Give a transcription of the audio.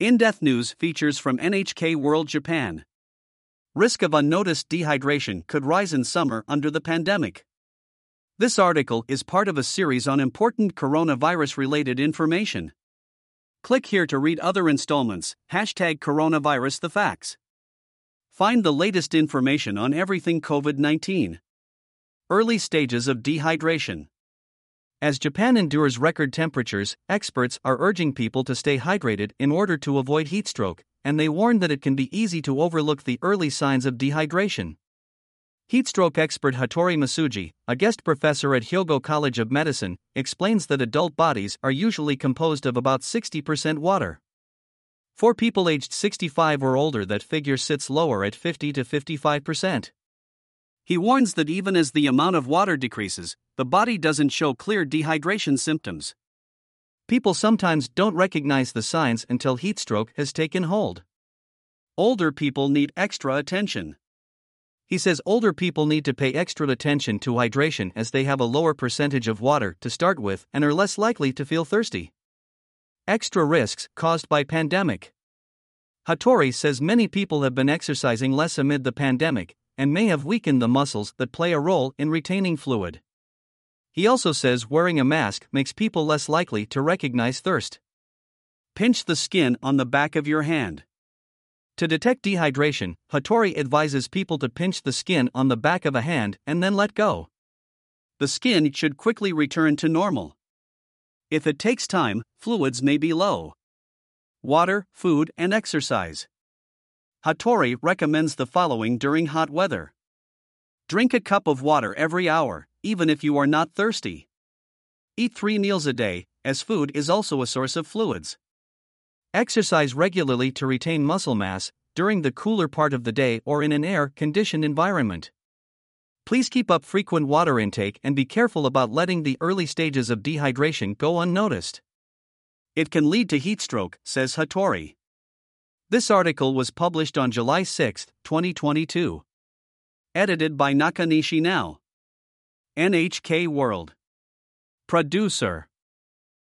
In Depth News features from NHK World Japan. Risk of unnoticed dehydration could rise in summer under the pandemic. This article is part of a series on important coronavirus related information. Click here to read other installments. Hashtag coronavirus the facts. Find the latest information on everything COVID 19. Early stages of dehydration. As Japan endures record temperatures, experts are urging people to stay hydrated in order to avoid heatstroke, and they warn that it can be easy to overlook the early signs of dehydration. Heatstroke expert Hattori Masuji, a guest professor at Hyogo College of Medicine, explains that adult bodies are usually composed of about 60% water. For people aged 65 or older, that figure sits lower at 50 to 55%. He warns that even as the amount of water decreases, the body doesn't show clear dehydration symptoms. People sometimes don't recognize the signs until heatstroke has taken hold. Older people need extra attention. He says older people need to pay extra attention to hydration as they have a lower percentage of water to start with and are less likely to feel thirsty. Extra risks caused by pandemic. Hattori says many people have been exercising less amid the pandemic, and may have weakened the muscles that play a role in retaining fluid. He also says wearing a mask makes people less likely to recognize thirst. Pinch the skin on the back of your hand. To detect dehydration, Hattori advises people to pinch the skin on the back of a hand and then let go. The skin should quickly return to normal. If it takes time, fluids may be low. Water, food, and exercise. Hattori recommends the following during hot weather Drink a cup of water every hour, even if you are not thirsty. Eat three meals a day, as food is also a source of fluids. Exercise regularly to retain muscle mass during the cooler part of the day or in an air conditioned environment. Please keep up frequent water intake and be careful about letting the early stages of dehydration go unnoticed. It can lead to heat stroke, says Hattori. This article was published on July 6, 2022. Edited by Nakanishi Now. NHK World. Producer